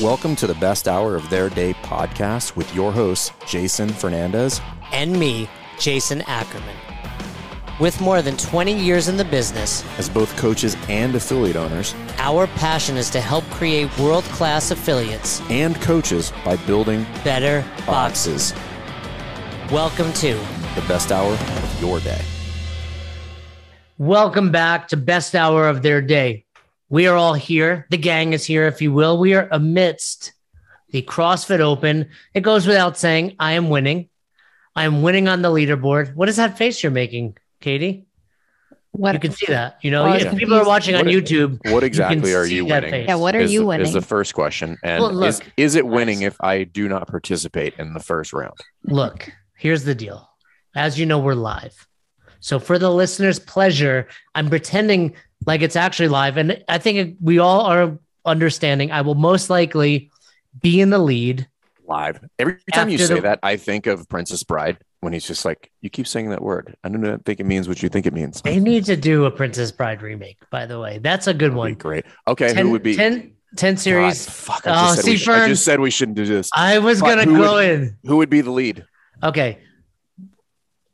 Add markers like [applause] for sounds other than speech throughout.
Welcome to the best hour of their day podcast with your hosts, Jason Fernandez. and me, Jason Ackerman. With more than 20 years in the business, As both coaches and affiliate owners, our passion is to help create world class affiliates, and coaches by building better boxes. boxes. Welcome to The best hour of your day. Welcome back to best hour of their day. We are all here. The gang is here, if you will. We are amidst the CrossFit Open. It goes without saying, I am winning. I am winning on the leaderboard. What is that face you're making, Katie? What? You can see that. You know, Oh, I was if people are confused. watching on What- YouTube, What exactly are you winning? face. yeah, what are is, you Is winning? the first question. And Well, look, is, is it winning if I do not participate in the first round? look, here's the deal. As you know, we're live. So for the listener's pleasure, I'm pretending like it's actually live. And I think we all are understanding I will most likely be in the lead. Live. Every time you say the- that, I think of Princess Bride when he's just like, you keep saying that word. I don't think it means what you think it means. They need to do a Princess Bride remake, by the way. That's a good That'd one. great. Okay, 10, who would be 10, 10 series. God, fuck, I Oh, just, said we I just said we shouldn't do this. I was going to who go would- in. Who would be the lead? Okay.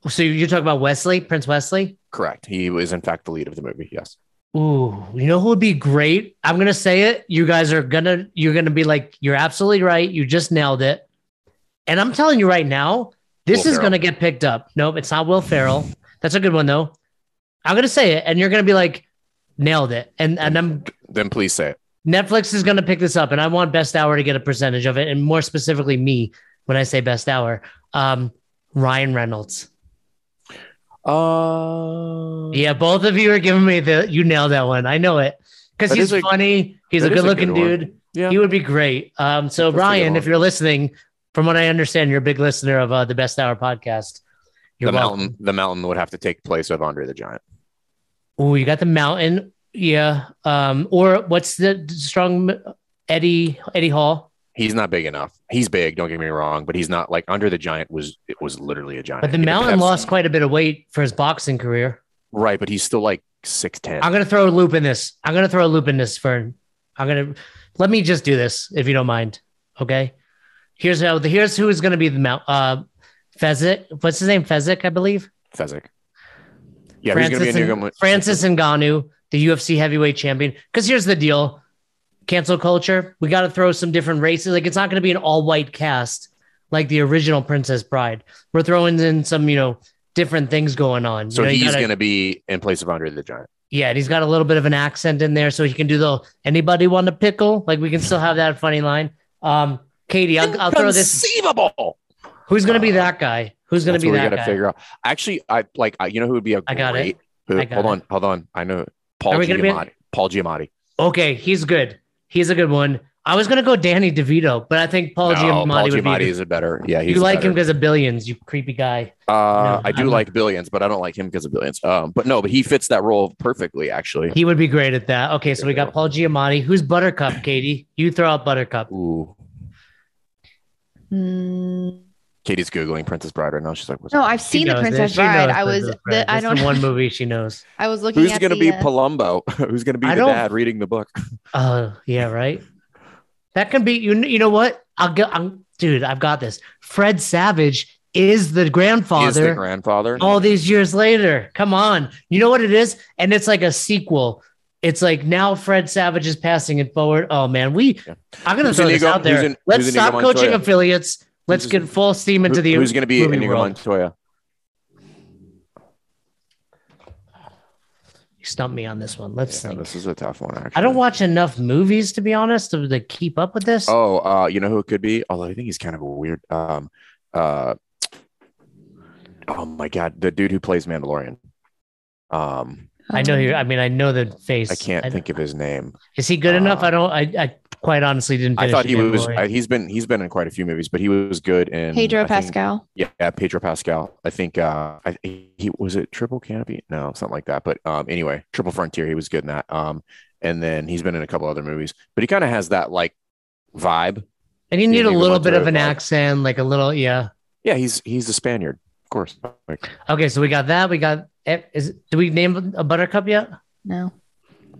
So you're talking about Westley, Prince Westley? Correct. He was, in fact, the lead of the movie. Yes. Ooh, you know who would be great? I'm gonna say it. You guys are gonna you're gonna be like, you're absolutely right. You just nailed it. And I'm telling you right now, this Will is Ferrell. gonna get picked up. Nope, it's not Will Ferrell. That's a good one though. I'm gonna say it, and you're gonna be like, nailed it. And and I'm Then please say it. Netflix is gonna pick this up, and I want Best Hour to get a percentage of it, and more specifically me when I say Best Hour. Um, Ryan Reynolds. Uh, Yeah, both of you are giving me the you nailed that one. I know it because he's is a- funny. He's a that is good a looking good dude. Yeah. He would be great. Um, so That's a Ryan, if you're listening, from what I understand, you're a big listener of uh, the Best Hour podcast. You're the welcome. mountain. The mountain would have to take place of Andre the Giant. Oh, you got the mountain. Yeah. Um, or what's the strong Eddie Eddie Hall? He's not big enough. He's big. Don't get me wrong, but he's not like Andre the Giant was. It was literally a giant. But the He mountain lost quite a bit of weight for his boxing career. Right, but he's still like six ten. I'm gonna throw a loop in this. I'm gonna throw a loop in this, Fern. I'm gonna let me just do this if you don't mind. Okay. Here's how here's who is gonna be the mount uh Fezzik. What's his name? Fezzik, I believe. Fezzik. Yeah, he's gonna be Francis, in and, Francis Ngannou, the UFC heavyweight champion. Because here's the deal: cancel culture. We got to throw some different races. Like it's not going to be an all-white cast like the original Princess Bride. We're throwing in some, you know, different things going on. So you know, you gonna be in place of Andre the Giant. yeah, and he's got a little bit of an accent in there, so he can do the anybody want a pickle? Like we can still have that funny line. Um, Katie, I'll, I'll throw this. Inconceivable. Who's going to be that guy? Who's going to be what we gotta guy? figure out. Actually, I like. I, you know who would be a I got it. Who, I got hold it. on, hold on. I know Paul Are be- Giamatti. Paul Giamatti. Okay, he's good. He's a good one. I was going to go Danny DeVito, but I think Paul no, Giamatti Paul would Giamatti be. is a better. Yeah, he's you like better. him because of Billions, you creepy guy. Uh, No, I do I'm- like Billions, but I don't like him because of Billions. Um, but no, but he fits that role perfectly, actually. He would be great at that. Okay, so we got Paul Giamatti. Who's Buttercup, Katie? You throw out Buttercup. Ooh, Mm, Katie's googling Princess Bride right now. She's like, What's no, that? I've She seen the knows. Princess Bride. knows I was, Princess the, I don't the know. one [laughs] movie she knows. I was looking. Who's at gonna the, be uh, Palumbo? [laughs] Who's gonna be I the don't- dad reading the book? [laughs] Oh, yeah, right. That can be you. You know what? I'll go. I'm, dude, I've got this. Fred Savage is the He is the grandfather. grandfather. all these years later, come on. You know what it is? And it's like a sequel. It's like now Fred Savage is passing it forward. Oh man, we. Yeah. I'm gonna Who's throw Inigo- this out there. in- Let's stop coaching Montoya? affiliates. Let's get full steam into the. who's gonna be in Inigo world. Montoya? You stumped me on this one. Let's Yeah, think. this is a tough one. Actually, I don't watch enough movies to be honest to, to keep up with this. Oh, uh, you know who it could be? Although I think he's kind of a weird. Um, uh, oh my god, the dude who plays Mandalorian. Um, I know you. I mean, I know the face. I can't think of his name. Is he good enough? uh, I don't. I, I quite honestly didn't. I thought he The was. Mandalorian. I, he's been. He's been in quite a few movies, but he was good in Pedro I think- Pascal. yeah, Pedro Pascal. I think. Uh, I he was it Triple Canopy? No, something like that. But um, anyway, Triple Frontier. He was good in that. Um, and then he's been in a couple other movies, but he kind of has that like vibe. and you need a little bit of an vibe. accent, like a little. Yeah. Yeah, he's he's a Spaniard, of course. Like, Okay, so we got that. We got. eh, Is do we name a Buttercup yet? No.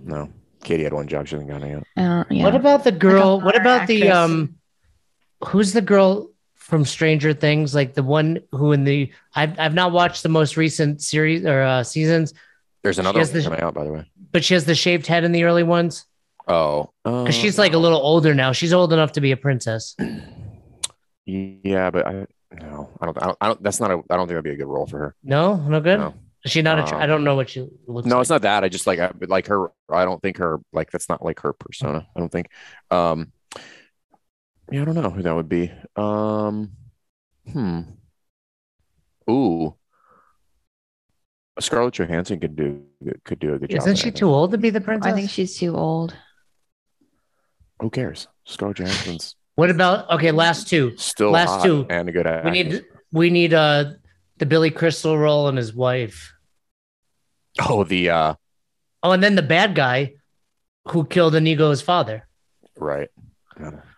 no, Katie had one job. She hasn't gotten it yet. I don't, yeah. What about the girl? what horror about the um? Who's the girl from Stranger Things? Like the one who in the I've I've not watched the most recent series or uh, seasons, There's another one the- coming out, by the way. but she has the shaved head in the early ones. Oh, uh, 'Cause she's like a little older now. She's old enough to be a princess. [clears throat] Yeah, but I no, I don't. I don't. I don't that's not a. I don't think that'd be a good role for her. No, no good. No. Is she not a? Tr- Um, I don't know what she looks. No, like. it's not that. I just like I but like her. I don't think her like that's not like her persona. I don't think. Um, yeah, I don't know who that would be. Um, hmm. Ooh, Scarlett Johansson could do could do a good job. Isn't she too old to be the princess? I think she's too old. Who cares? Scarlett Johansson's What about okay? Last two. still Last hot two. and a good We need we need uh the Billy Crystal role and his wife. Oh, the uh, Oh, and then the bad guy who killed Inigo's father. right.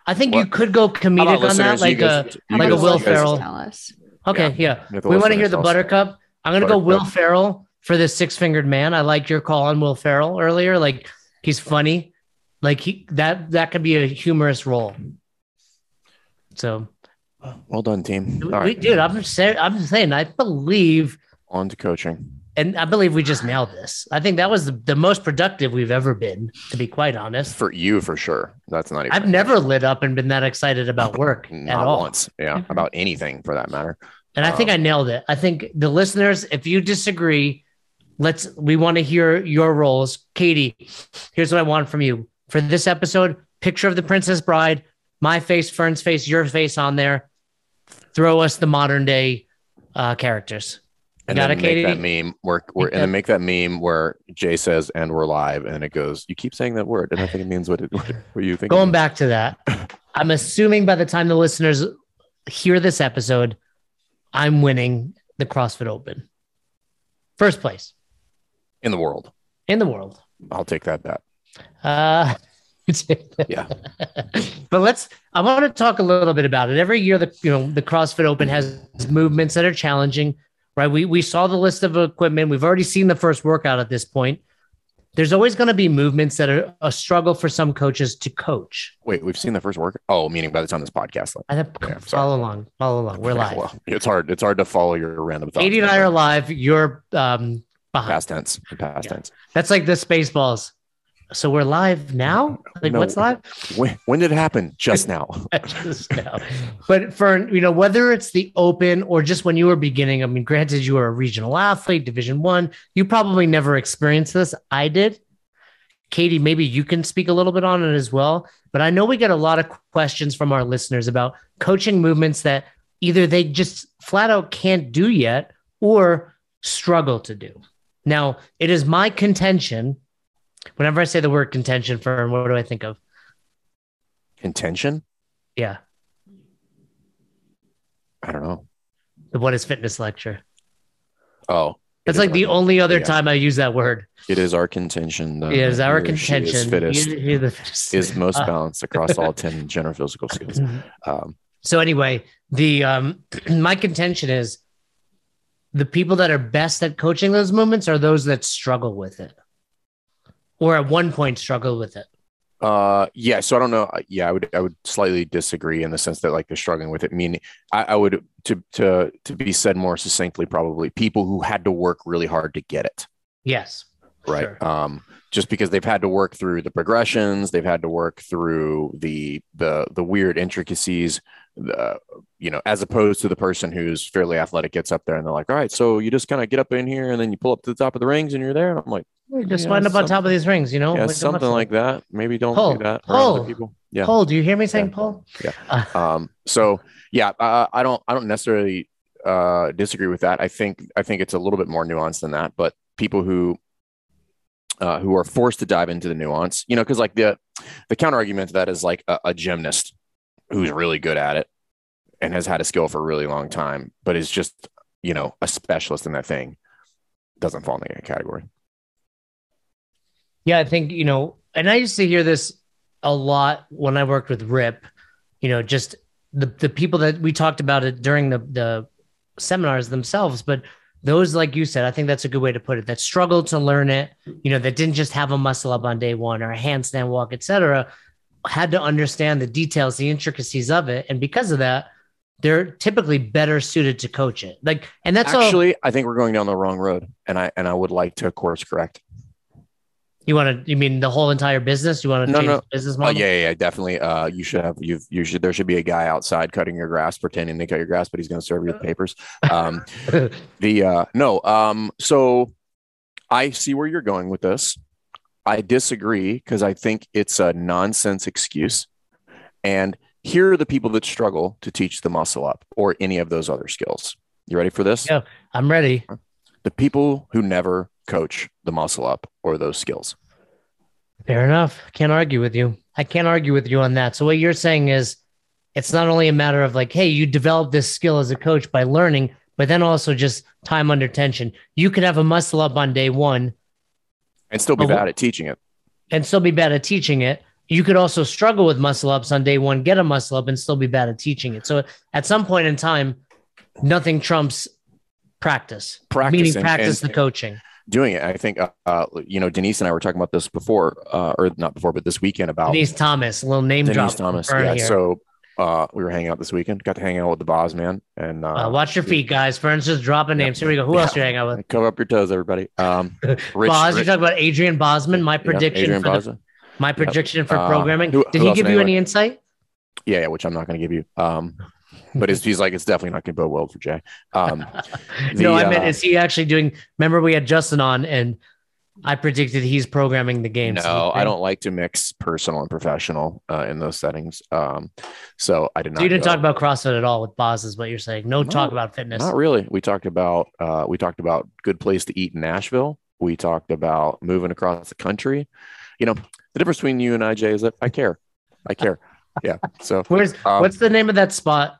I think you could go comedic on that, like You guys- a like a Will Ferrell. Tell us. okay, Yeah. yeah. You have to We want to hear the us. Buttercup. I'm gonna go Will Ferrell for this six fingered man. I like your call on Will Ferrell earlier. Like he's funny. Like he that that could be a humorous role. So, Well done, team. All we, right, dude, I'm just saying. I'm just saying. I believe, on to coaching. and I believe we just nailed this. I think that was the, the most productive we've ever been. To be quite honest, For you, for sure. That's not even. I've never lit up and been that excited about [laughs] work at all. once. Yeah, about anything for that matter. And I think Um, I nailed it. I think the listeners, if you disagree, let's we want to hear your roles. Katie, here's what I want from you for this episode: picture of the Princess Bride, my face, Fern's face, your face on there. Throw us the modern day uh, characters. And Got then it, make that meme where, where and then make that meme where Jay says "and we're live" and it goes. You keep saying that word, and I think it means what it what, what you think. Going back to that, I'm assuming by the time the listeners hear this episode, I'm winning the CrossFit Open. First place in the world, in the world. I'll take that bet. Uh, [laughs] Yeah. [laughs] but let's. I want to talk a little bit about it. Every year, the you know the CrossFit Open has movements that are challenging. Right? We we saw the list of equipment. We've already seen the first workout at this point. There's always going to be movements that are a struggle for some coaches to coach. Wait, we've seen the first work. Oh, meaning by the time this podcast. I have, Yeah, follow along. Follow along. We're live. Well, it's hard. It's hard to follow your random thoughts. Katie and I are live. You're um, behind. past tense. Past Yeah. tense. That's like the Spaceballs. So we're live now. Like No. what's live? When, when did it happen? [laughs] Just now. [laughs] just now. But for you know, whether it's the open or just when you were beginning, I mean, granted, you were a regional athlete, Division One, you probably never experienced this. I did. Katie, maybe you can speak a little bit on it as well. But I know we get a lot of questions from our listeners about coaching movements that either they just flat out can't do yet or struggle to do. Now, it is my contention. Whenever I say the word contention, Fern, what do I think of? Contention? Yeah, I don't know. the What is Fitness lecture. Oh, That's like the only other yeah. time I use that word. It is our contention. That It is our he contention. Is fittest. The fittest. is most Uh, balanced across all [laughs] 10 general physical skills. Um, So anyway, the um [clears throat] my contention is the people that are best at coaching those movements are those that struggle with it. Or at one point struggle with it. uh, yeah. So I don't know. Yeah, I would, I would slightly disagree in the sense that like they're struggling with it. Meaning, I, I would to to to be said more succinctly, probably people who had to work really hard to get it. Yes. right Sure. um just because they've had to work through the progressions they've had to work through the the the weird intricacies the you know as opposed to the person who's fairly athletic gets up there and they're like all right so you just kind of get up in here and then you pull up to the top of the rings and you're there and i'm like Just Yeah, wind up on top of these rings, you know? yeah Like something like that maybe don't Pull, do that pull. people yeah Paul, do you hear me saying Yeah. Paul? Yeah. [laughs] Uh, um so yeah uh, i don't i don't necessarily uh disagree with that i think i think it's a little bit more nuanced than that but people who uh, who are forced to dive into the nuance, you know, because like the the counter argument to that is like a, a gymnast who's really good at it and has had a skill for a really long time, but is just you know a specialist in that thing, doesn't fall in that category. Yeah, I think, you know, and I used to hear this a lot when I worked with RIP, you know, just the, the people that we talked about it during the, the seminars themselves, but those, like you said, I think that's a good way to put it. That struggled to learn it, you know, that didn't just have a muscle up on day one or a handstand walk, etc., had to understand the details, the intricacies of it, and because of that, they're typically better suited to coach it. Like, and that's all Actually, I think we're going down the wrong road, and I and I would like to course correct. You want to. You mean the whole entire business? You want to No, change no. the business Oh model? yeah, yeah, yeah, definitely. Uh, you should have you've you should there should be a guy outside cutting your grass, pretending to cut your grass, but he's going to serve you the papers. [laughs] Um, the uh, no, um, so I see where you're going with this. I disagree because I think it's a nonsense excuse, and here are the people that struggle to teach the muscle up or any of those other skills. You ready for this? Yeah. I'm ready. The people who never coach the muscle up or those skills. Fair enough. Can't argue with you. I can't argue with you on that. So what you're saying is it's not only a matter of like, hey, you develop this skill as a coach by learning, but then also just time under tension. You could have a muscle up on day one And still be bad at teaching it. and still be bad at teaching it. You could also struggle with muscle ups on day one, get a muscle up and still be bad at teaching it. So at some point in time, nothing trumps practice, Practice meaning practice and- the coaching. doing it. I think, uh, you know, Denise and I were talking about this before, uh, or not before, but this weekend about Denise Thomas, a little name Denise drop. Thomas. Yeah. here. So uh, we were hanging out this weekend. Got to hang out with the boss man and uh, Uh, watch your feet, guys. Fern's just dropping names. Here we go. Who else are you hang out with? [laughs] cover up your toes, everybody. Um, [laughs] Rich, Boz, Rich- talk about Adrian Bozman. My prediction Adrian for the, my prediction for Uh, programming. who- Did who he give you anyway? any insight? Yeah, yeah, which I'm not going to give you. Um, but it's, he's like, it's definitely not going to bode well for Jay. Um, [laughs] no, the, I meant uh, is he actually doing? Remember we had Justin on, and I predicted he's programming the game. no, I don't like to mix personal and professional uh, in those settings. Um, so I did not. So you didn't go- talk about CrossFit at all with Boz, is what you're saying. No, No, talk about fitness. Not really. We talked about uh, we talked about good place to eat in Nashville. We talked about moving across the country. You know, the difference between you and I, Jay, is that I care. I care. Yeah. So [laughs] Where's um, what's the name of that spot?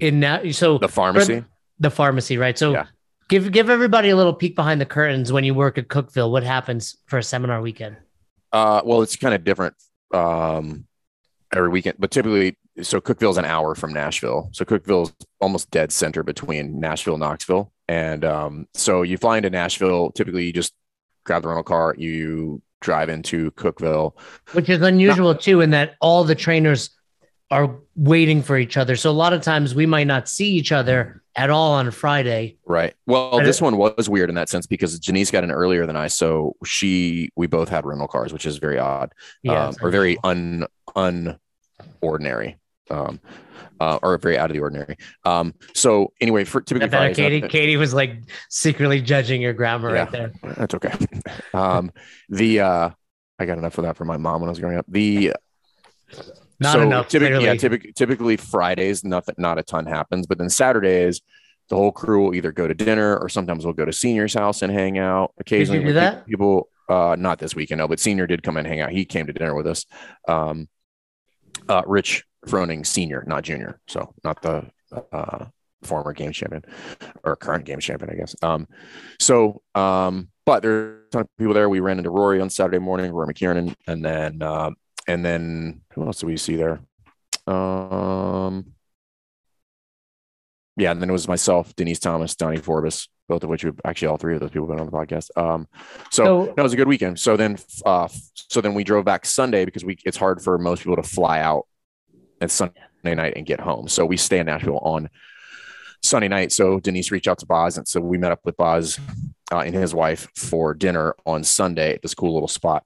In now, so the pharmacy? the pharmacy, right? So Yeah. give give everybody a little peek behind the curtains when you work at Cookeville. What happens for a seminar weekend? Uh, well, it's kind of different um, every weekend, but typically, so Cookeville's an hour from Nashville. So Cookeville's almost dead center between Nashville and Knoxville. And um, so you fly into Nashville. Typically, you just grab the rental car, you drive into Cookeville. which is unusual too, in that all the trainers are waiting for each other. So a lot of times we might not see each other at all on Friday. Right. Well, this one was weird in that sense because Janice got in earlier than I, so she we both had rental cars, which is very odd, Yeah, um, or very un unordinary, um, uh, or very out of the ordinary. Um, so anyway, for typically Fridays, Katie. uh, Katie was like secretly judging your grammar right there. that's okay. um, the uh, I got enough of that for my mom when I was growing up. The Not so enough. Typically, yeah, typically, typically Fridays, nothing, not a ton happens, but then Saturdays, the whole crew will either go to dinner or sometimes we'll go to senior's house and hang out. Occasionally, do that? People, uh, not this weekend, no, but senior did come and hang out. He came to dinner with us. Um, uh, Rich Froning, senior, not junior, so not the uh, former game champion or current game champion, I guess. Um, so, um, but there's a ton of people there. We ran into Rory on Saturday morning, Rory McKernan, and then um, and then who else do we see there? Um, yeah, and then it was myself, Denise Thomas, Donnie Forbes, both of which have actually all three of those people been on the podcast. Um, so, So- no, it was a good weekend. So then, uh, so then we drove back Sunday because we it's hard for most people to fly out at Sunday night and get home. So we stay in Nashville on Sunday night. So Denise reached out to Boz, and so we met up with Boz uh, and his wife for dinner on Sunday at this cool little spot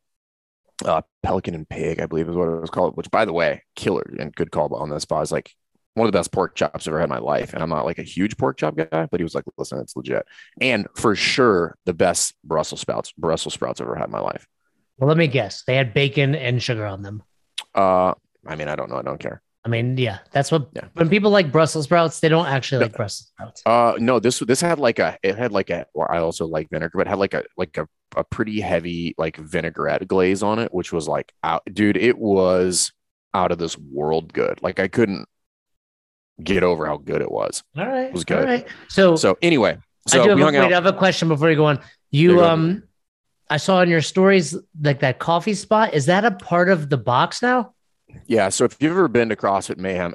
uh, Pelican and Pig, I believe is what it was called. Which, by the way, killer and good call on this. spot is like one of the best pork chops I've ever had in my life, and I'm not like a huge pork chop guy, but he was like, "Listen, it's legit," and for sure the best Brussels sprouts, Brussels sprouts I've ever had in my life. Well, let me guess. They had bacon and sugar on them. Uh, I mean, I don't know, I don't care. I mean, yeah, that's what Yeah. when people like Brussels sprouts, they don't actually No. like Brussels sprouts. Uh, no, this this had like a it had like a. Well, I also like vinegar, but it had like a like a a pretty heavy like vinaigrette glaze on it, which was like out, dude. It was out of this world good. Like I couldn't get over how good it was. All right, was good. All right. So, So anyway, so I do have we a, wait, I have a question before you go on. You um, I saw in your stories like that coffee spot. Is that a part of the box now? Yeah. So if you've ever been to CrossFit Mayhem,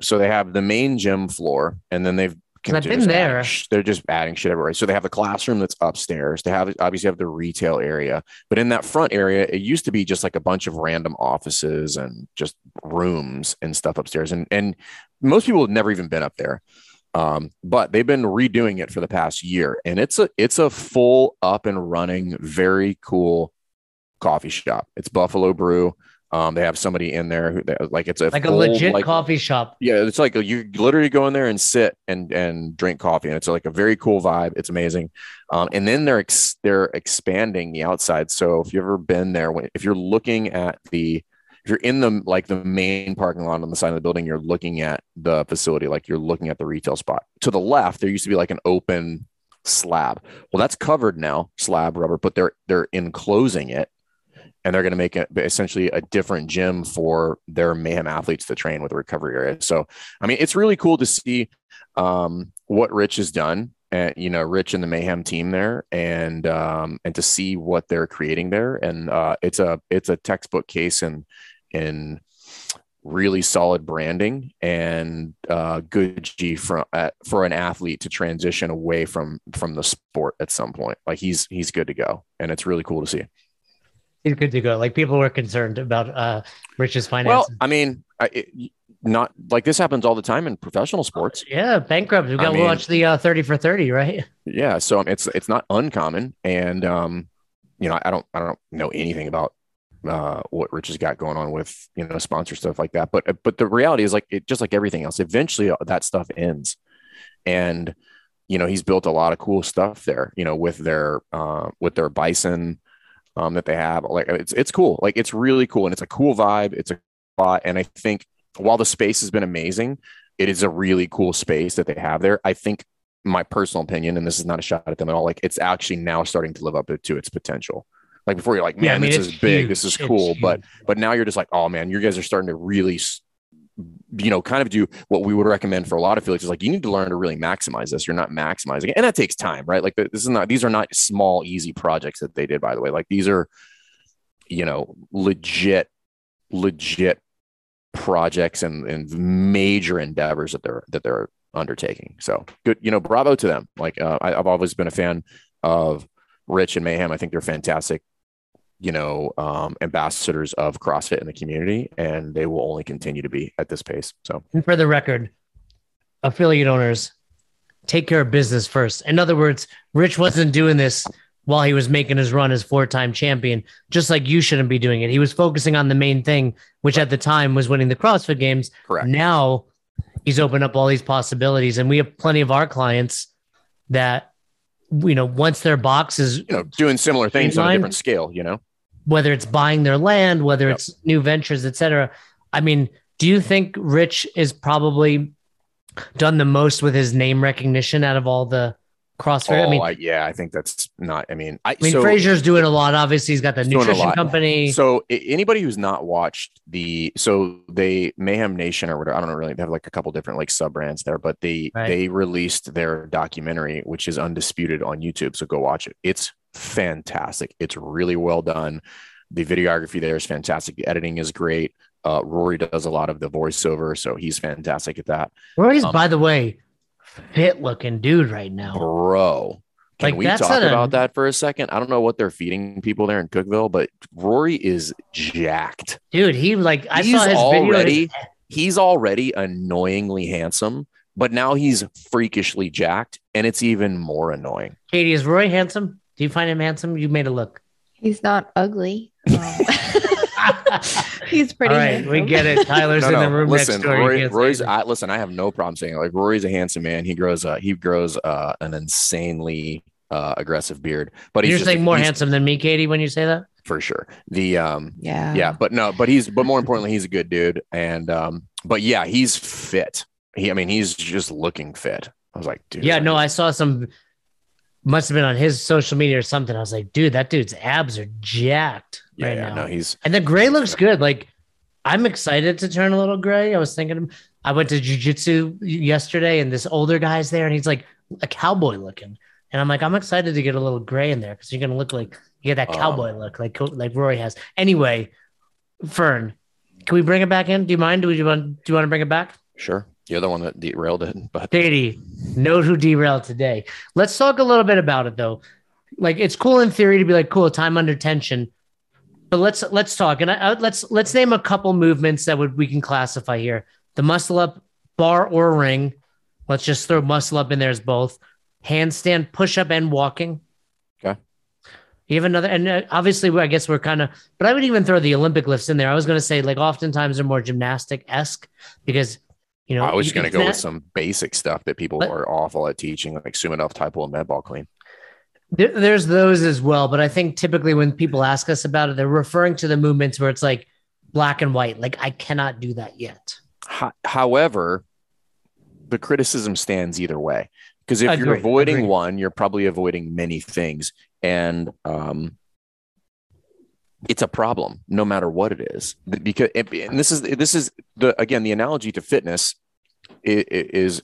so they have the main gym floor, and then they've I've been there. sh- they're just adding shit everywhere. So they have the classroom that's upstairs. They have obviously have the retail area, but in that front area, it used to be just like a bunch of random offices and just rooms and stuff upstairs. And and most people have never even been up there. Um, but they've been redoing it for the past year, and it's a it's a full up and running, very cool coffee shop. It's Buffalo Brew. Um, they have somebody in there who like it's a like a legit like, coffee shop. yeah, it's like a, you literally go in there and sit and and drink coffee, and it's like a very cool vibe. It's amazing. Um, and then they're ex- they're expanding the outside. So if you've ever been there, when, if you're looking at the if you're in the like the main parking lot on the side of the building, you're looking at the facility, like you're looking at the retail spot. To the left, there used to be like an open slab. Well, that's covered now, slab rubber, but they're they're enclosing it and they're going to make it essentially a different gym for their mayhem athletes to train with a recovery area. So, I mean, it's really cool to see um, what Rich has done, and you know, Rich and the mayhem team there, and um, and to see what they're creating there, and uh, it's a it's a textbook case in in really solid branding and uh, good G for uh, for an athlete to transition away from from the sport at some point. Like he's he's good to go, and it's really cool to see. He's good to go. Like people were concerned about uh Rich's finances. Well. I mean, I, it, not like this happens all the time in professional sports. yeah, bankrupt. We got to watch the uh, 30 for 30, right? [laughs] Yeah, so it's it's not uncommon, and um, you know, I don't I don't know anything about uh what Rich has got going on with you know sponsor stuff like that, but but the reality is like it just like everything else, eventually that stuff ends, and you know he's built a lot of cool stuff there, you know, with their uh, with their bison um, that they have. Like it's it's cool. Like it's really cool, and it's a cool vibe. It's a spot, and I think while the space has been amazing, it is a really cool space that they have there. I think my personal opinion, and this is not a shot at them at all. Like it's actually now starting to live up to its potential. Like before, you're like, man, Yeah, I mean, this is big, this is It's cool, but huge. but now you're just like, oh man, you guys are starting to really, you know, kind of do what we would recommend for a lot of affiliates is like you need to learn to really maximize this. You're not maximizing it, and that takes time, right? Like this is not; these are not small, easy projects that they did. By the way, like these are, you know, legit, legit projects and and major endeavors that they're that they're undertaking. So good, you know, bravo to them. Like uh, I, I've always been a fan of Rich and Mayhem. I think they're fantastic you know, um, ambassadors of CrossFit in the community, and they will only continue to be at this pace. So, And for the record, affiliate owners take care of business first. In other words, Rich wasn't doing this while he was making his run as four-time champion, just like you shouldn't be doing it. He was focusing on the main thing, which at the time was winning the CrossFit games. correct. Now he's opened up all these possibilities, and we have plenty of our clients that you know once their box is You know, doing similar things on a different scale. You know, whether it's buying their land, whether Yep. it's new ventures, etc. I mean, do you think Rich is probably done the most with his name recognition out of all the CrossFit? oh, I mean, I, yeah, I think that's not. I mean, I, I mean, so, Fraser's doing a lot. Obviously, he's got the He's nutrition company. So anybody who's not watched the so they Mayhem Nation or whatever, I don't know really they have like a couple different like sub brands there, but they Right. they released their documentary, which is undisputed on YouTube. So go watch it. It's fantastic. It's really well done. The videography there is fantastic. The editing is great. Uh, Rory does a lot of the voiceover, so he's fantastic at that. Rory's, um, by the way, fit looking dude right now. Bro, can Like, we talk a- about that for a second? I don't know what they're feeding people there in Cookeville, but Rory is jacked. Dude, he like I He's saw his already- video. he's already annoyingly handsome, but now he's freakishly jacked, and it's even more annoying. Katie, is Roy handsome? Do you find him handsome? You made a look. He's not ugly. Um, [laughs] he's [laughs] pretty. All right, handsome. we get it. Tyler's No, in the room listen, next door. You Roy, Roy's. I, listen, I have no problem saying it. like Rory's a handsome man. He grows uh he grows uh an insanely uh aggressive beard, but he's You're just- saying more he's- handsome than me, Katie, when you say that. for sure. The um Yeah. yeah, but no, but he's but more importantly, he's a good dude, and um but yeah, he's fit. He, I mean, he's just looking fit. I was like, dude, Yeah, no, I saw some. Must have been on his social media or something. I was like, dude, that dude's abs are jacked yeah, right yeah, now. no, he's And the gray looks good. Like, I'm excited to turn a little gray. I was thinking, I went to jujitsu yesterday, and this older guy's there, and he's like a cowboy looking. And I'm like, I'm excited to get a little gray in there because you're gonna look like you get that Um, cowboy look, like like Rory has. Anyway, Fern, can we bring it back in? Do you mind? Do you want? Do you want to bring it back? sure. You're the one that derailed it, but Katie, note who derailed today. Let's talk a little bit about it though. Like it's cool in theory to be like, cool, time under tension. But let's let's talk and I, I, let's let's name a couple movements that would we can classify here. The muscle up bar or ring. Let's just throw muscle up in there as both. Handstand, push up, and walking. Okay. You have another, and uh, obviously, I guess we're kind of, but I would even throw the Olympic lifts in there. I was going to say, like, oftentimes they're more gymnastic esque because, you know, I was just going to can go with some basic stuff that people But- are awful at teaching, like Sumanov type pull and med ball clean. There, there's those as well, but I think typically when people ask us about it, they're referring to the movements where it's like black and white. Like I cannot do that yet. Ho- However, the criticism stands either way because if you're avoiding agreed. one, you're probably avoiding many things, and um, it's a problem no matter what it is. Because and this is this is the again the analogy to fitness is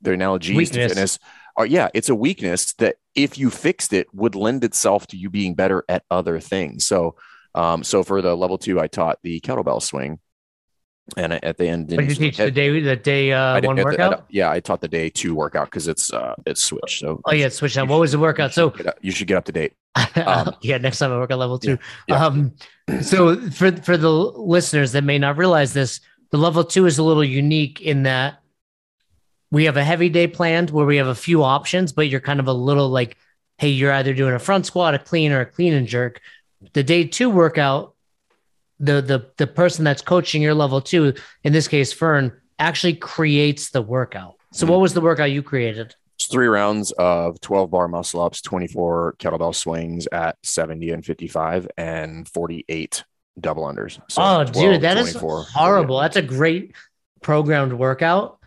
the analogies Weakness. to fitness are yeah it's a weakness that if you fixed it would lend itself to you being better at other things. So um, so for the level two, I taught the kettlebell swing. And at the end, did you teach the day the day uh, one at the- workout? yeah, I taught the day two workout because it's uh it's switched. So oh yeah, switch that. What was the workout? So up- you should get up to date. [laughs] Um, yeah, next time I work at level two. yeah. Um, so for for the listeners that may not realize this, the level two is a little unique in that we have a heavy day planned where we have a few options, but you're kind of a little like, hey, you're either doing a front squat, a clean, or a clean and jerk. The day two workout, the the the person that's coaching your level two, in this case Fern, actually creates the workout. So what was the workout you created? It's three rounds of 12 bar muscle ups, 24 kettlebell swings at 70 and 55, and 48 double unders. So oh, 12, dude, that is 24, horrible. That's a great programmed workout.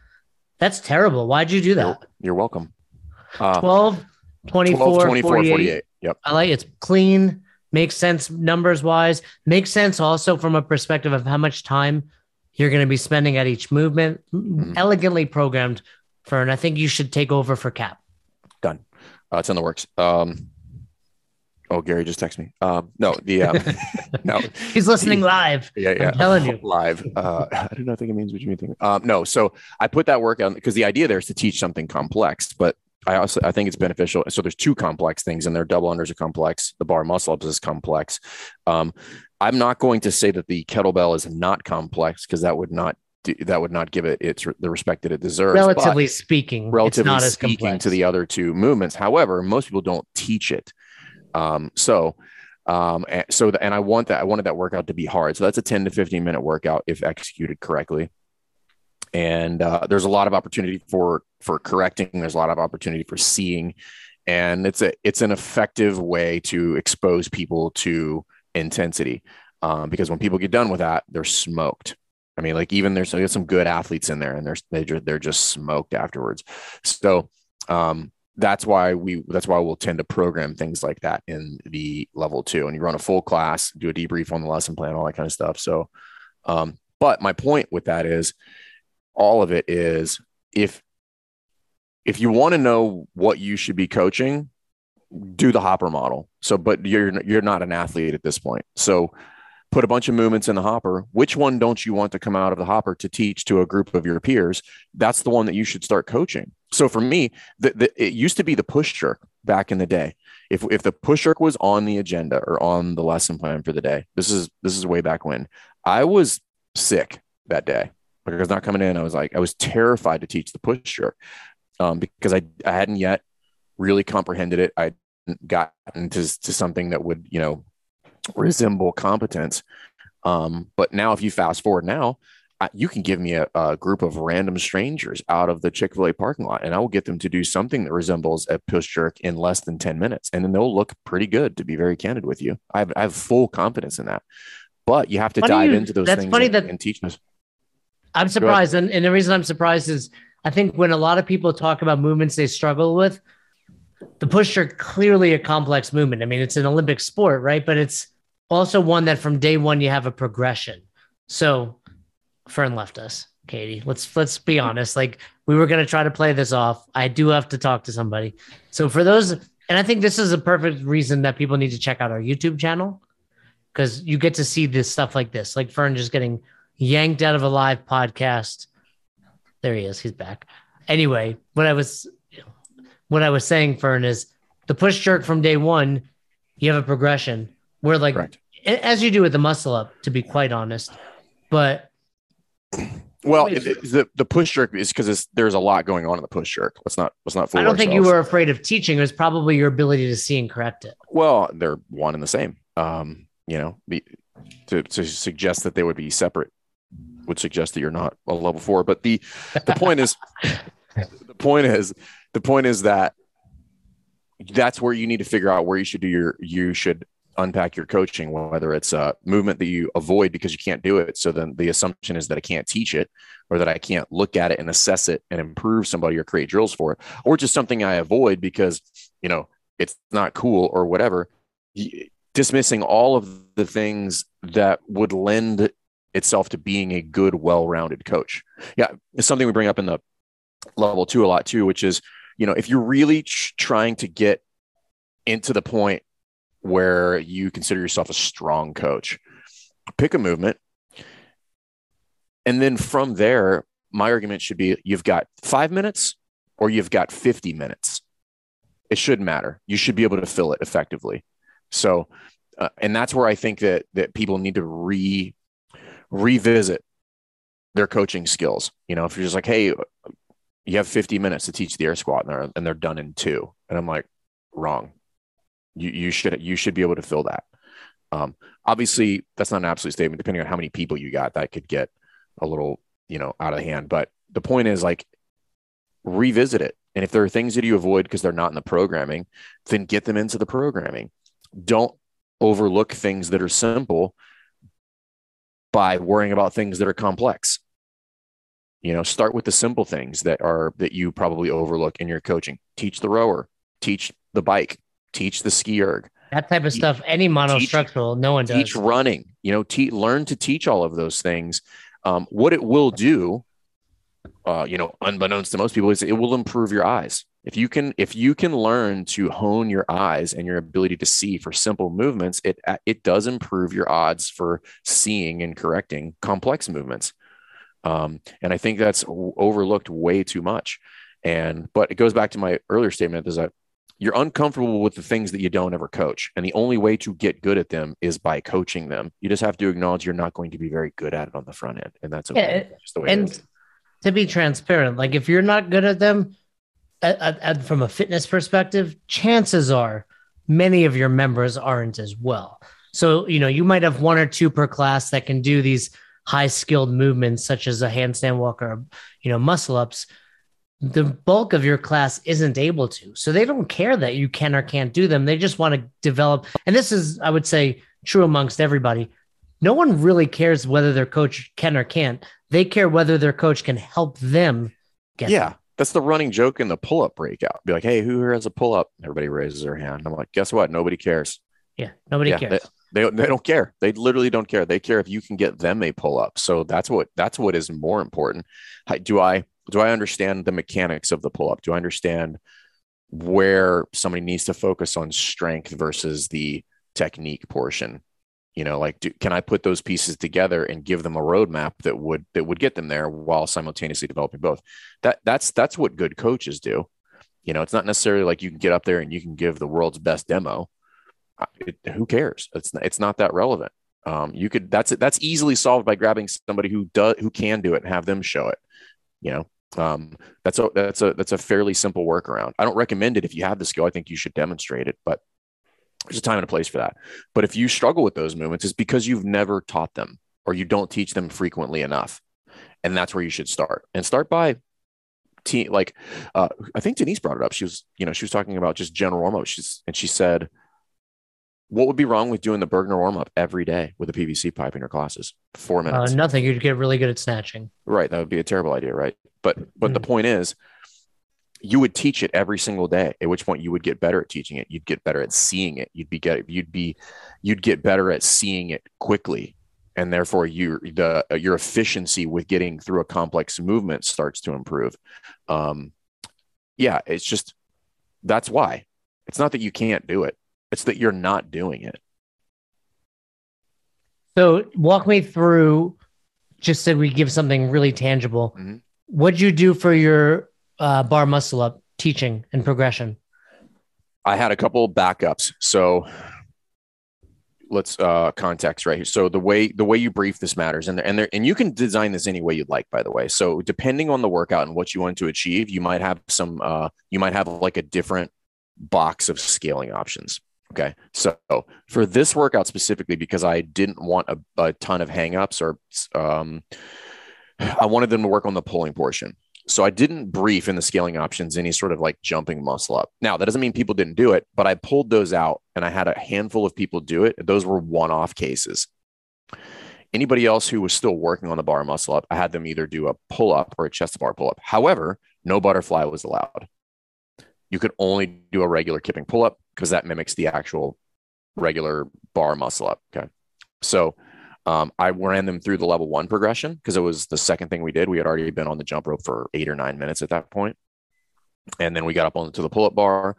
That's terrible. Why'd you do You're, that? you're welcome. Uh, 12, 24, 12, 24, 48. 48. Yep. I like it's clean, makes sense numbers wise, makes sense also from a perspective of how much time you're going to be spending at each movement. Mhm. Elegantly programmed, Fern. I think you should take over for Cap. Uh, it's in the works. Um, oh, Gary just texted me. Um, no, the um, [laughs] no, He's listening live. yeah, yeah, telling you. live. Uh, I do not think it means what you mean. Um, no, so I put that work on because the idea there is to teach something complex, but I also I think it's beneficial. So there's two complex things in there. Double unders are complex. The bar muscle ups is complex. Um, I'm not going to say that the kettlebell is not complex because that would not do, that would not give it its the respect that it deserves. Relatively speaking, relatively it's not as speaking complex. to the other two movements. However, most people don't teach it. Um, so, um, and, so, the, and I want that, I wanted that workout to be hard. So that's a 10 to 15 minute workout if executed correctly. And uh, there's a lot of opportunity for for correcting. There's a lot of opportunity for seeing, and it's a it's an effective way to expose people to intensity. Um, because when people get done with that, they're smoked. I mean, like even there's, some good athletes in there, and they're they they're just smoked afterwards. So um, that's why we that's why we'll tend to program things like that in the level two. And you run a full class, do a debrief on the lesson plan, all that kind of stuff. So, um, but my point with that is, all of it is if if you want to know what you should be coaching, do the hopper model. So, but you're you're not an athlete at this point. So put a bunch of movements in the hopper. Which one don't you want to come out of the hopper to teach to a group of your peers? That's the one that you should start coaching. So for me, the, the, it used to be the push jerk back in the day. If, if the push jerk was on the agenda or on the lesson plan for the day, this is this is way back when I was sick that day. because not coming in. I was like I was terrified to teach the push jerk um, because I I hadn't yet really comprehended it. I hadn't gotten to to something that would you know resemble competence. Um, but now, if you fast forward now, I, you can give me a, a group of random strangers out of the Chick fil A parking lot, and I will get them to do something that resembles a push jerk in less than 10 minutes. And then they'll look pretty good, to be very candid with you. I have, I have full confidence in that. But you have to Funny dive you- into those that's things funny and, that- and teach us. I'm surprised. And, and the reason I'm surprised is I think when a lot of people talk about movements they struggle with, the push are clearly a complex movement. I mean, it's an Olympic sport, right? But it's also one that from day one you have a progression. So Fern left us, Katie. Let's let's be honest. Like we were gonna try to play this off. I do have to talk to somebody. So for those, and I think this is a perfect reason that people need to check out our YouTube channel because you get to see this stuff like this, like Fern just getting yanked out of a live podcast there he is. He's back. Anyway, what I was what I was saying, Fern, is the push jerk from day one, you have a progression where like Correct. as you do with the muscle up, to be quite honest. But Well, it- it- the the push jerk is because there's a lot going on in the push jerk. Let's not let's not fool I don't think you were afraid of teaching. It was probably your ability to see and correct it. Well, they're one and the same. Um, you know, the, to to suggest that they would be separate would suggest that you're not a level four. But the the point is, [laughs] the point is, the point is that that's where you need to figure out where you should do your you should unpack your coaching whether it's a movement that you avoid because you can't do it so then the assumption is that i can't teach it or that i can't look at it and assess it and improve somebody or create drills for it or just something i avoid because you know it's not cool or whatever dismissing all of the things that would lend itself to being a good well-rounded coach. Yeah it's something we bring up in the level two a lot too which is you know if you're really ch- trying to get into the point where you consider yourself a strong coach pick a movement. And then from there my argument should be you've got five minutes or you've got 50 minutes. It shouldn't matter. You should be able to fill it effectively. So uh, and that's where i think that that people need to re revisit their coaching skills. You know if you're just like hey you have 50 minutes to teach the air squat and they're, and they're done in two. And i'm like wrong. You, you should you should be able to fill that. Um, obviously that's not an absolute statement depending on how many people you got that could get a little you know out of hand. But the point is like revisit it. And if there are things that you avoid because they're not in the programming then get them into the programming. Don't overlook things that are simple by worrying about things that are complex. You know start with the simple things that are that you probably overlook in your coaching. Teach the rower teach the bike teach the ski erg. That type of Teach- stuff, any monostructural, no one does. teach running you know te- learn to teach all of those things. Um, what it will do uh, you know unbeknownst to most people is it will improve your eyes if you can if you can learn to hone your eyes and your ability to see for simple movements it it does improve your odds for seeing and correcting complex movements um, and i think that's overlooked way too much and but it goes back to my earlier statement is that you're uncomfortable with the things that you don't ever coach. And the only way to get good at them is by coaching them. You just have to acknowledge you're not going to be very good at it on the front end. And that's okay. Yeah, That's just the way and is. to be transparent, like if you're not good at them, from a fitness perspective, chances are many of your members aren't as well. So you know you might have one or two per class that can do these high skilled movements, such as a handstand walk or you know muscle ups. The bulk of your class isn't able to, so they don't care that you can or can't do them. They just want to develop, and this is, I would say, true amongst everybody. No one really cares whether their coach can or can't they care whether their coach can help them get Yeah. there. That's the running joke in the pull up breakout. Be like, hey, who here has a pull up? Everybody raises their hand. I'm like, guess what? Nobody cares. yeah nobody Yeah, cares They, they don't care. They literally don't care. They care if you can get them a pull up. So that's what that's what is more important. Do I do I understand the mechanics of the pull up? Do I understand where somebody needs to focus on strength versus the technique portion? You know, like do, can I put those pieces together and give them a roadmap that would that would get them there while simultaneously developing both? That that's that's what good coaches do. You know, it's not necessarily like you can get up there and you can give the world's best demo it, who cares? It's it's not that relevant. Um, you could that's that's easily solved by grabbing somebody who does who can do it and have them show it. You know, um, that's a that's a that's a fairly simple workaround. I don't recommend it if you have the skill. I think you should demonstrate it, but there's a time and a place for that. But if you struggle with those movements, it's because you've never taught them or you don't teach them frequently enough, and that's where you should start. And start by te- like uh, I think Denise brought it up. She was you know she was talking about just general warm up. She's and she said what would be wrong with doing the Burgener warm up every day with a PVC pipe in your classes? Four uh, minutes. nothing you'd get really good at snatching Right. That would be a terrible idea, right? But but the point is you would teach it every single day, at which point you would get better at teaching it. You'd get better at seeing it. You'd be get you'd be you'd get better at seeing it quickly. And therefore your the your efficiency with getting through a complex movement starts to improve. Um yeah, it's just that's why. It's not that you can't do it. It's that you're not doing it. so walk me through just so we give something really tangible Mhm. What'd you do for your uh, bar muscle up teaching and progression? I had a couple backups. So let's uh context right here. So the way the way you brief this matters, and there, and there and you can design this any way you'd like, by the way. So depending on the workout and what you want to achieve, you might have some uh you might have like a different box of scaling options. Okay. So for this workout specifically, because I didn't want a, a ton of hangups or um I wanted them to work on the pulling portion. So I didn't brief in the scaling options any sort of like jumping muscle up. Now, that doesn't mean people didn't do it, but I pulled those out and I had a handful of people do it. Those were one off cases. Anybody else who was still working on the bar muscle up, I had them either do a pull up or a chest bar pull up. However, no butterfly was allowed. You could only do a regular kipping pull up because that mimics the actual regular bar muscle up. Okay. So um, I ran them through the level one progression because it was the second thing we did. We had already been on the jump rope for eight or nine minutes at that point. And then we got up onto the pull up bar.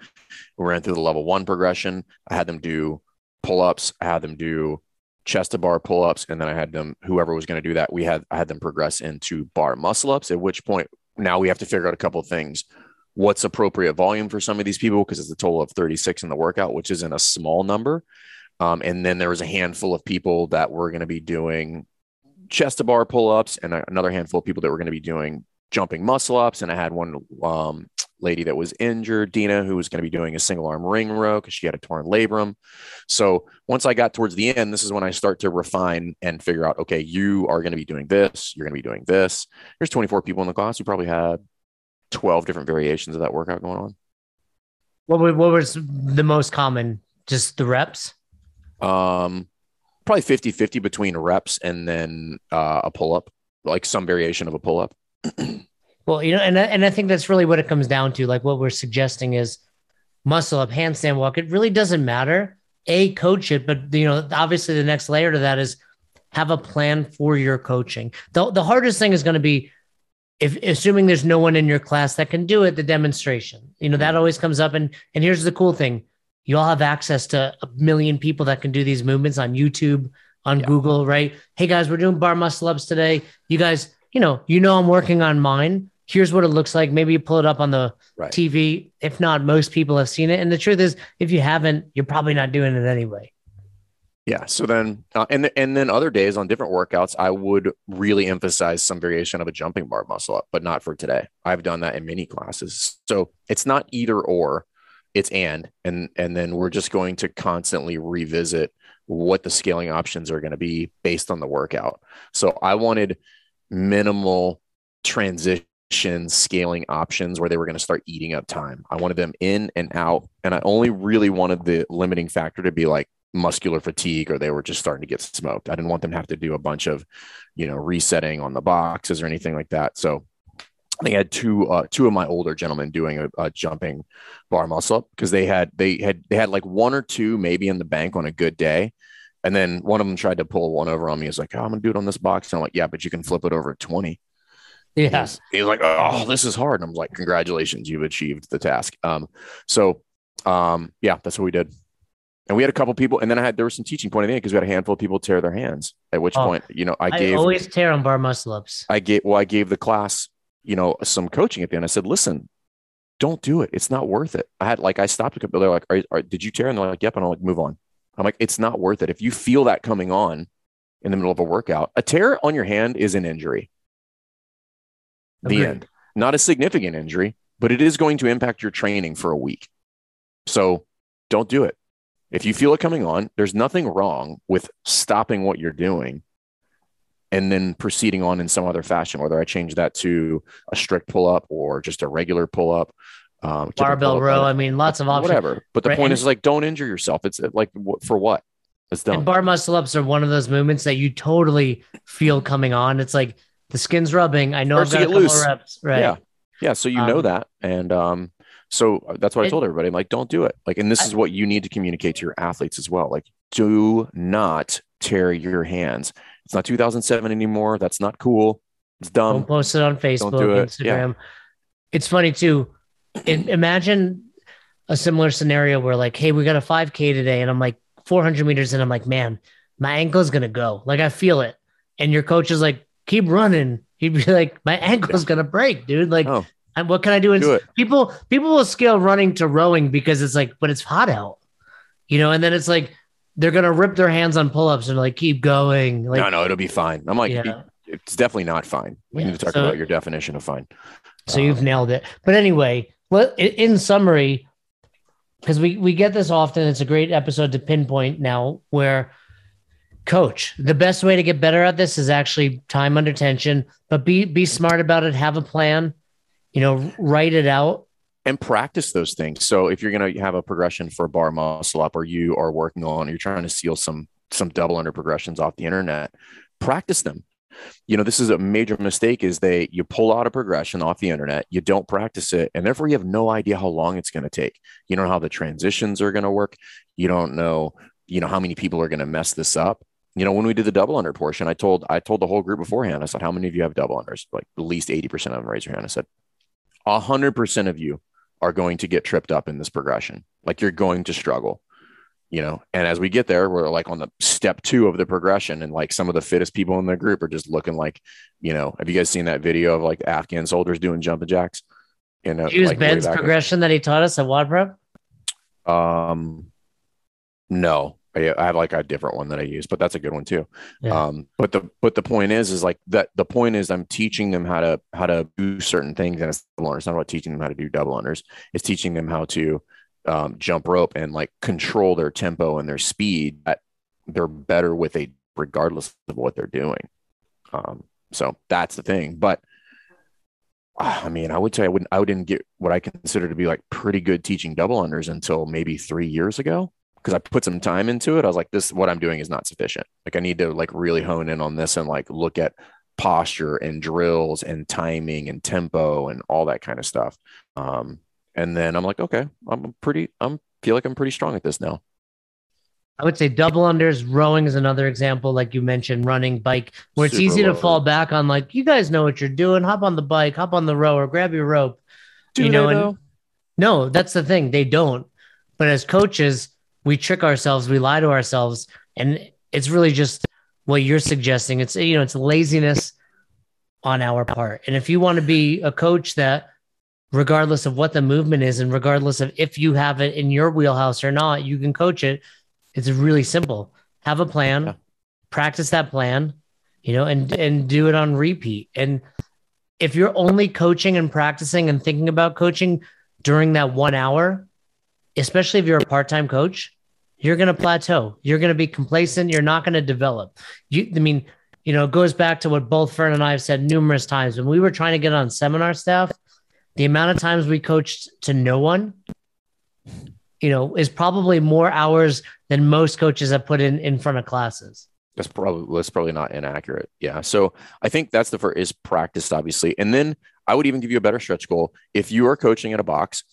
We ran through the level one progression. I had them do pull ups. I had them do chest to bar pull ups. And then I had them, whoever was going to do that, we had, I had them progress into bar muscle ups, at which point now we have to figure out a couple of things. What's appropriate volume for some of these people? Because it's a total of 36 in the workout, which isn't a small number. Um, and then there was a handful of people that were going to be doing chest to bar pull ups, and another handful of people that were going to be doing jumping muscle ups. And I had one um, lady that was injured, Dina, who was going to be doing a single arm ring row because she had a torn labrum. So once I got towards the end, this is when I start to refine and figure out, okay, you are going to be doing this, you're going to be doing this. There's 24 people in the class. You probably had 12 different variations of that workout going on. What, what was the most common? Just the reps? Um, probably 50 50 between reps and then uh, a pull up, like some variation of a pull up. [clears throat] well, you know, and, and I think that's really what it comes down to. Like what we're suggesting is muscle up, handstand walk. It really doesn't matter. A, coach it, but, you know, obviously the next layer to that is have a plan for your coaching. The, the hardest thing is going to be if assuming there's no one in your class that can do it, the demonstration. You know, that mm-hmm. always comes up. And and here's the cool thing you all have access to a million people that can do these movements on YouTube, on yeah. Google, right? Hey guys, we're doing bar muscle ups today. You guys, you know, you know, I'm working on mine. Here's what it looks like. Maybe you pull it up on the right. TV. If not, most people have seen it. And the truth is, if you haven't, you're probably not doing it anyway. Yeah. So then, uh, and and then other days on different workouts, I would really emphasize some variation of a jumping bar muscle up, but not for today. I've done that in many classes. So it's not either or it's and and and then we're just going to constantly revisit what the scaling options are going to be based on the workout. So i wanted minimal transition scaling options where they were going to start eating up time. I wanted them in and out and i only really wanted the limiting factor to be like muscular fatigue or they were just starting to get smoked. I didn't want them to have to do a bunch of you know resetting on the boxes or anything like that. So I think I had two uh, two of my older gentlemen doing a, a jumping bar muscle up because they had they had they had like one or two maybe in the bank on a good day, and then one of them tried to pull one over on me. He's like, oh, "I'm gonna do it on this box," and I'm like, "Yeah, but you can flip it over at 20." Yeah, he's, he's like, "Oh, this is hard," and I'm like, "Congratulations, you've achieved the task." Um, so, um, yeah, that's what we did. And we had a couple people, and then I had there was some teaching point in the end because we had a handful of people tear their hands. At which oh, point, you know, I gave always tear on bar muscle ups. I gave well, I gave the class you know, some coaching at the end. I said, listen, don't do it. It's not worth it. I had like, I stopped a couple. They're like, are, are, did you tear? And they're like, yep. And I'm like, move on. I'm like, it's not worth it. If you feel that coming on in the middle of a workout, a tear on your hand is an injury. The Agreed. end. Not a significant injury, but it is going to impact your training for a week. So don't do it. If you feel it coming on, there's nothing wrong with stopping what you're doing and then proceeding on in some other fashion, whether I change that to a strict pull up or just a regular pull up. Um, barbell row. I mean, lots of options. Whatever. But the right. point is like, don't injure yourself. It's like, for what? It's done. And bar muscle ups are one of those movements that you totally feel coming on. It's like the skin's rubbing. I know I've got a couple loose. reps. Right. Yeah. Yeah. So you um, know that. And, um, so that's what I told everybody. I'm like, don't do it. Like, and this I, is what you need to communicate to your athletes as well. Like, do not tear your hands. It's not 2007 anymore. That's not cool. It's dumb. Don't post it on Facebook, do it. Instagram. Yeah. It's funny too. In, imagine a similar scenario where like, hey, we got a 5K today, and I'm like 400 meters, and I'm like, man, my ankle is gonna go. Like I feel it, and your coach is like, keep running. He'd be like, my ankle's gonna break, dude. Like, Oh. and what can I do? Do it. people people will scale running to rowing because it's like, but it's hot out, you know. And then it's like they're gonna rip their hands on pull-ups and like keep going. Like, no, no, it'll be fine. I'm like, Yeah. it's definitely not fine. We Yeah, need to talk so- about your definition of fine. So you've nailed it. But anyway, let, in- in summary, because we we get this often, it's a great episode to pinpoint now. Where, coach, the best way to get better at this is actually time under tension, but be be smart about it. Have a plan. You know, write it out. And practice those things. So if you're going to have a progression for a bar muscle up, or you are working on, you're trying to seal some some double under progressions off the internet, practice them. You know, this is a major mistake is they you pull out a progression off the internet, you don't practice it, and therefore you have no idea how long it's going to take. You don't know how the transitions are going to work. You don't know, you know, how many people are going to mess this up. You know, when we did the double under portion, I told I told the whole group beforehand, I said, How many of you have double unders? Like at least 80% of them raise your hand. I said, hundred percent of you are going to get tripped up in this progression. Like you're going to struggle, you know. And as we get there, we're like on the step two of the progression, and like some of the fittest people in the group are just looking like, you know, have you guys seen that video of like Afghan soldiers doing jumping jacks? You know, Use like Ben's progression that he taught us at WOD Prep. Um, no, I, I have like a different one that I use, but that's a good one too. Yeah. Um, but the but the point is, is like that. The point is, I'm teaching them how to how to do certain things, and it's. It's not about teaching them how to do double unders. It's teaching them how to um, jump rope and like control their tempo and their speed. That they're better with a regardless of what they're doing. Um, so that's the thing. But ah, I mean, I would say I wouldn't. I wouldn't get what I consider to be like pretty good teaching double unders until maybe three years ago because I put some time into it. I was like, this what I'm doing is not sufficient. Like I need to like really hone in on this and like look at posture and drills and timing and tempo and all that kind of stuff. Um, and then I'm like, okay, I'm pretty. I'm feel like I'm pretty strong at this now. I would say double unders, rowing is another example, like you mentioned, running, bike, where it's Super easy to fall back on, like, you guys know what you're doing. Hop on the bike, hop on the row, or grab your rope. Do you know, and no, that's the thing. They don't. But as coaches, we trick ourselves, we lie to ourselves, and it's really just what you're suggesting. It's you know, it's laziness on our part. And if you want to be a coach that regardless of what the movement is and regardless of if you have it in your wheelhouse or not, you can coach it. It's really simple. Have a plan, Yeah. practice that plan, you know, and and do it on repeat. And if you're only coaching and practicing and thinking about coaching during that one hour, especially if you're a part-time coach, you're going to plateau. You're going to be complacent. You're not going to develop. You, I mean, you know, it goes back to what both Fern and I have said numerous times. When we were trying to get on seminar staff, the amount of times we coached to no one, you know, is probably more hours than most coaches have put in in front of classes. That's probably that's probably not inaccurate. Yeah. So I think that's the first is practice, obviously. And then I would even give you a better stretch goal. If you are coaching at a box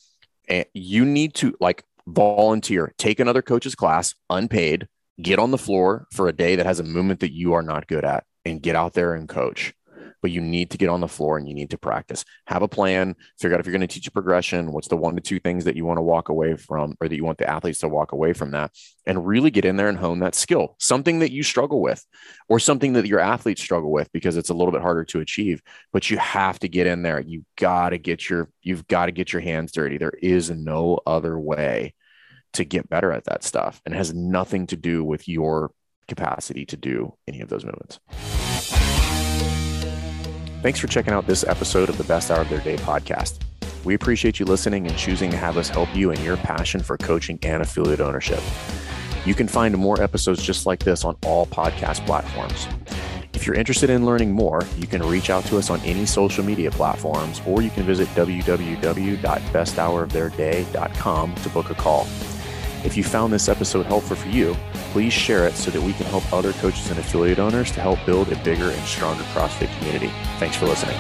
and you need to like volunteer, take another coach's class unpaid, get on the floor for a day that has a movement that you are not good at and get out there and coach. But you need to get on the floor and you need to practice. Have a plan, figure out if you're going to teach a progression, what's the one to two things that you want to walk away from or that you want the athletes to walk away from that and really get in there and hone that skill, something that you struggle with or something that your athletes struggle with because it's a little bit harder to achieve but you have to get in there you got to get your you've got to get your hands dirty there is no other way to get better at that stuff and has nothing to do with your capacity to do any of those movements thanks for checking out this episode of the best hour of their day podcast we appreciate you listening and choosing to have us help you in your passion for coaching and affiliate ownership you can find more episodes just like this on all podcast platforms. If you're interested in learning more, you can reach out to us on any social media platforms or you can visit www.besthouroftheirday.com to book a call. If you found this episode helpful for you, please share it so that we can help other coaches and affiliate owners to help build a bigger and stronger CrossFit community. Thanks for listening.